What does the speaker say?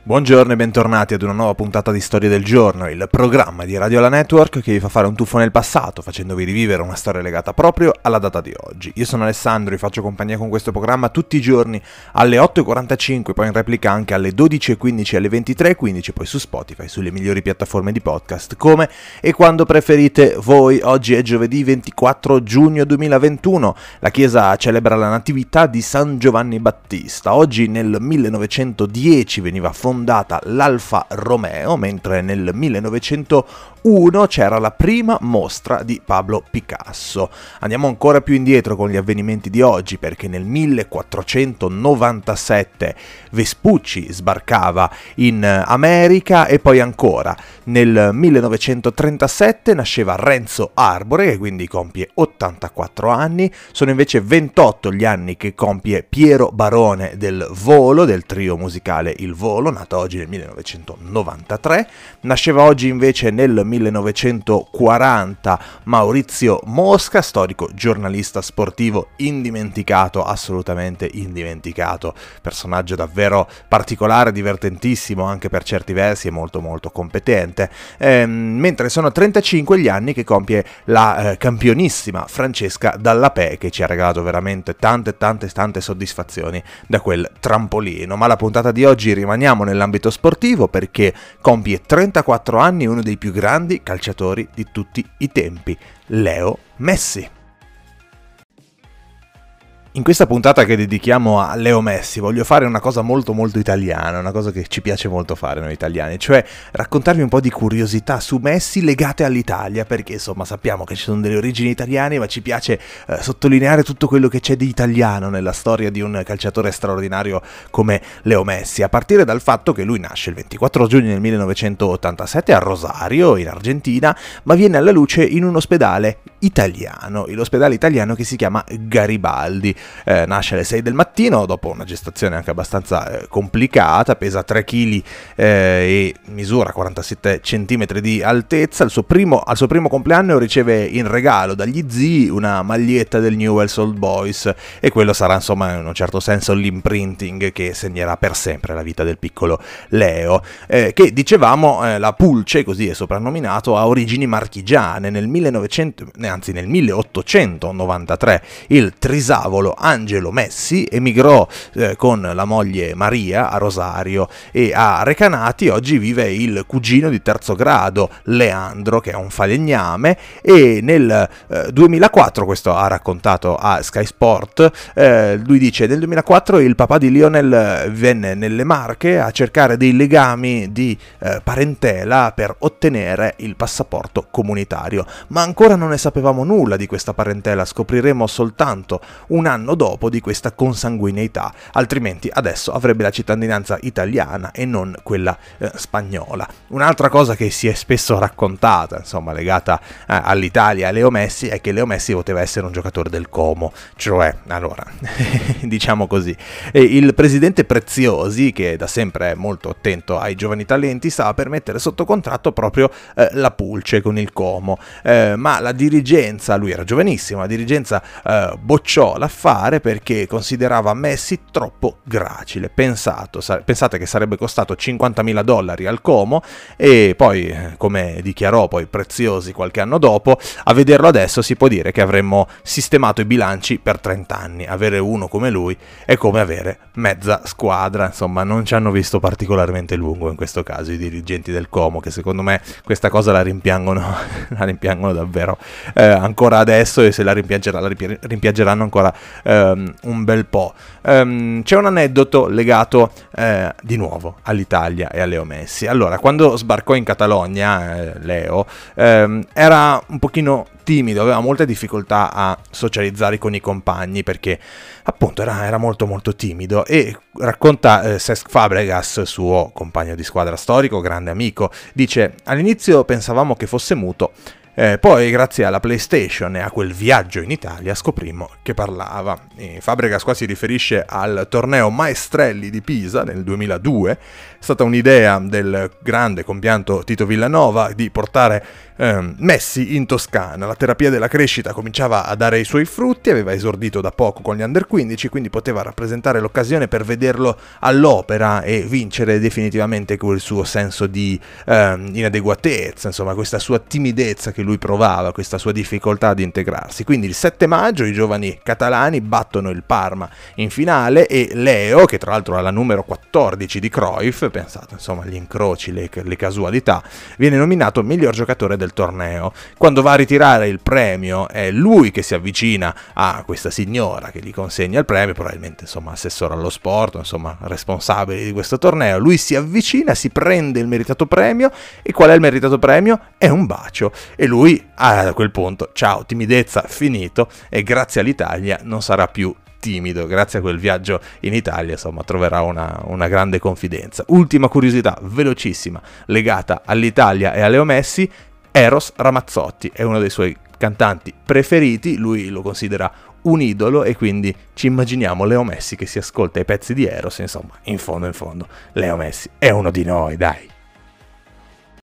Buongiorno e bentornati ad una nuova puntata di Storia del Giorno, il programma di Radio La Network che vi fa fare un tuffo nel passato, facendovi rivivere una storia legata proprio alla data di oggi. Io sono Alessandro e faccio compagnia con questo programma tutti i giorni alle 8.45, poi in replica anche alle 12.15 e alle 23.15, poi su Spotify, sulle migliori piattaforme di podcast, come e quando preferite voi. Oggi è giovedì 24 giugno 2021, la chiesa celebra la natività di San Giovanni Battista. Oggi nel 1910 veniva fondata fondata l'Alfa Romeo, mentre nel 1901 c'era la prima mostra di Pablo Picasso. Andiamo ancora più indietro con gli avvenimenti di oggi, perché nel 1497 Vespucci sbarcava in America e poi ancora nel 1937 nasceva Renzo Arbore, che quindi compie 84 anni, sono invece 28 gli anni che compie Piero Barone del Volo, del trio musicale Il Volo, nato oggi nel 1993. Nasceva oggi invece nel 1940 Maurizio Mosca, storico giornalista sportivo indimenticato, assolutamente indimenticato, personaggio davvero particolare, divertentissimo anche per certi versi e molto molto competente. Ehm, mentre sono 35 gli anni che compie la eh, campionissima Francesca Dallapè che ci ha regalato veramente tante tante tante soddisfazioni da quel trampolino. Ma la puntata di oggi rimaniamo nell'ambito sportivo perché compie 34 anni uno dei più grandi calciatori di tutti i tempi, Leo Messi. In questa puntata che dedichiamo a Leo Messi voglio fare una cosa molto molto italiana, una cosa che ci piace molto fare noi italiani, cioè raccontarvi un po' di curiosità su Messi legate all'Italia, perché insomma sappiamo che ci sono delle origini italiane, ma ci piace eh, sottolineare tutto quello che c'è di italiano nella storia di un calciatore straordinario come Leo Messi, a partire dal fatto che lui nasce il 24 giugno del 1987 a Rosario, in Argentina, ma viene alla luce in un ospedale italiano, l'ospedale italiano che si chiama Garibaldi eh, nasce alle 6 del mattino dopo una gestazione anche abbastanza eh, complicata, pesa 3 kg eh, e misura 47 cm di altezza. Suo primo, al suo primo compleanno riceve in regalo dagli zii una maglietta del Newell's Old Boys e quello sarà insomma in un certo senso l'imprinting che segnerà per sempre la vita del piccolo Leo, eh, che dicevamo eh, la Pulce, così è soprannominato, ha origini marchigiane. Nel 1900, anzi nel 1893 il Trisavolo Angelo Messi emigrò eh, con la moglie Maria a Rosario e a Recanati. Oggi vive il cugino di terzo grado Leandro che è un falegname. E nel eh, 2004, questo ha raccontato a Sky Sport, eh, lui dice nel 2004 il papà di Lionel venne nelle Marche a cercare dei legami di eh, parentela per ottenere il passaporto comunitario, ma ancora non ne sapevamo nulla di questa parentela, scopriremo soltanto un anno dopo di questa consanguineità, altrimenti adesso avrebbe la cittadinanza italiana e non quella eh, spagnola. Un'altra cosa che si è spesso raccontata, insomma, legata eh, all'Italia a Leo Messi è che Leo Messi poteva essere un giocatore del Como, cioè, allora, diciamo così, e il presidente Preziosi, che da sempre è molto attento ai giovani talenti, stava per mettere sotto contratto proprio eh, la Pulce con il Como, eh, ma la dirigenza, lui era giovanissimo, la dirigenza eh, bocciò l'affare fare perché considerava Messi troppo gracile. Pensato, sa- pensate che sarebbe costato 50.000 dollari al Como e poi, eh, come dichiarò poi Preziosi qualche anno dopo, a vederlo adesso si può dire che avremmo sistemato i bilanci per 30 anni. Avere uno come lui è come avere mezza squadra, insomma non ci hanno visto particolarmente lungo in questo caso i dirigenti del Como che secondo me questa cosa la rimpiangono, la rimpiangono davvero eh, ancora adesso e se la, rimpiangerà, la rimpiangeranno ancora um, un bel po'. Um, c'è un aneddoto legato eh, di nuovo all'Italia e a Leo Messi. Allora, quando sbarcò in Catalogna, eh, Leo, ehm, era un pochino timido, aveva molte difficoltà a socializzare con i compagni perché appunto era, era molto molto timido e racconta eh, Cesc Fabregas, suo compagno di squadra storico, grande amico, dice all'inizio pensavamo che fosse muto, Eh, poi, grazie alla PlayStation e a quel viaggio in Italia, scoprimmo che parlava. E Fabregas qua si riferisce al torneo Maestrelli di Pisa nel 2002. È stata un'idea del grande compianto Tito Villanova di portare eh, Messi in Toscana. La terapia della crescita cominciava a dare i suoi frutti, aveva esordito da poco con gli under 15, quindi poteva rappresentare l'occasione per vederlo all'opera e vincere definitivamente quel suo senso di eh, inadeguatezza, insomma questa sua timidezza che lui provava, questa sua difficoltà di integrarsi. Quindi il 7 maggio i giovani catalani battono il Parma in finale e Leo, che tra l'altro ha la numero 14 di Cruyff, pensate insomma agli incroci, le, le casualità, viene nominato miglior giocatore del torneo. Quando va a ritirare il premio è lui che si avvicina a questa signora che gli consegna il premio, probabilmente insomma assessore allo sport, insomma responsabile di questo torneo. Lui si avvicina, si prende il meritato premio e qual è il meritato premio? È un bacio e lui a quel punto, ciao, timidezza, finito e grazie all'Italia non sarà più timido, grazie a quel viaggio in Italia, insomma, troverà una, una, grande confidenza. Ultima curiosità, velocissima, legata all'Italia e a Leo Messi, Eros Ramazzotti è uno dei suoi cantanti preferiti, lui lo considera un idolo e quindi ci immaginiamo Leo Messi che si ascolta i pezzi di Eros, insomma, in fondo in fondo, Leo Messi è uno di noi, dai.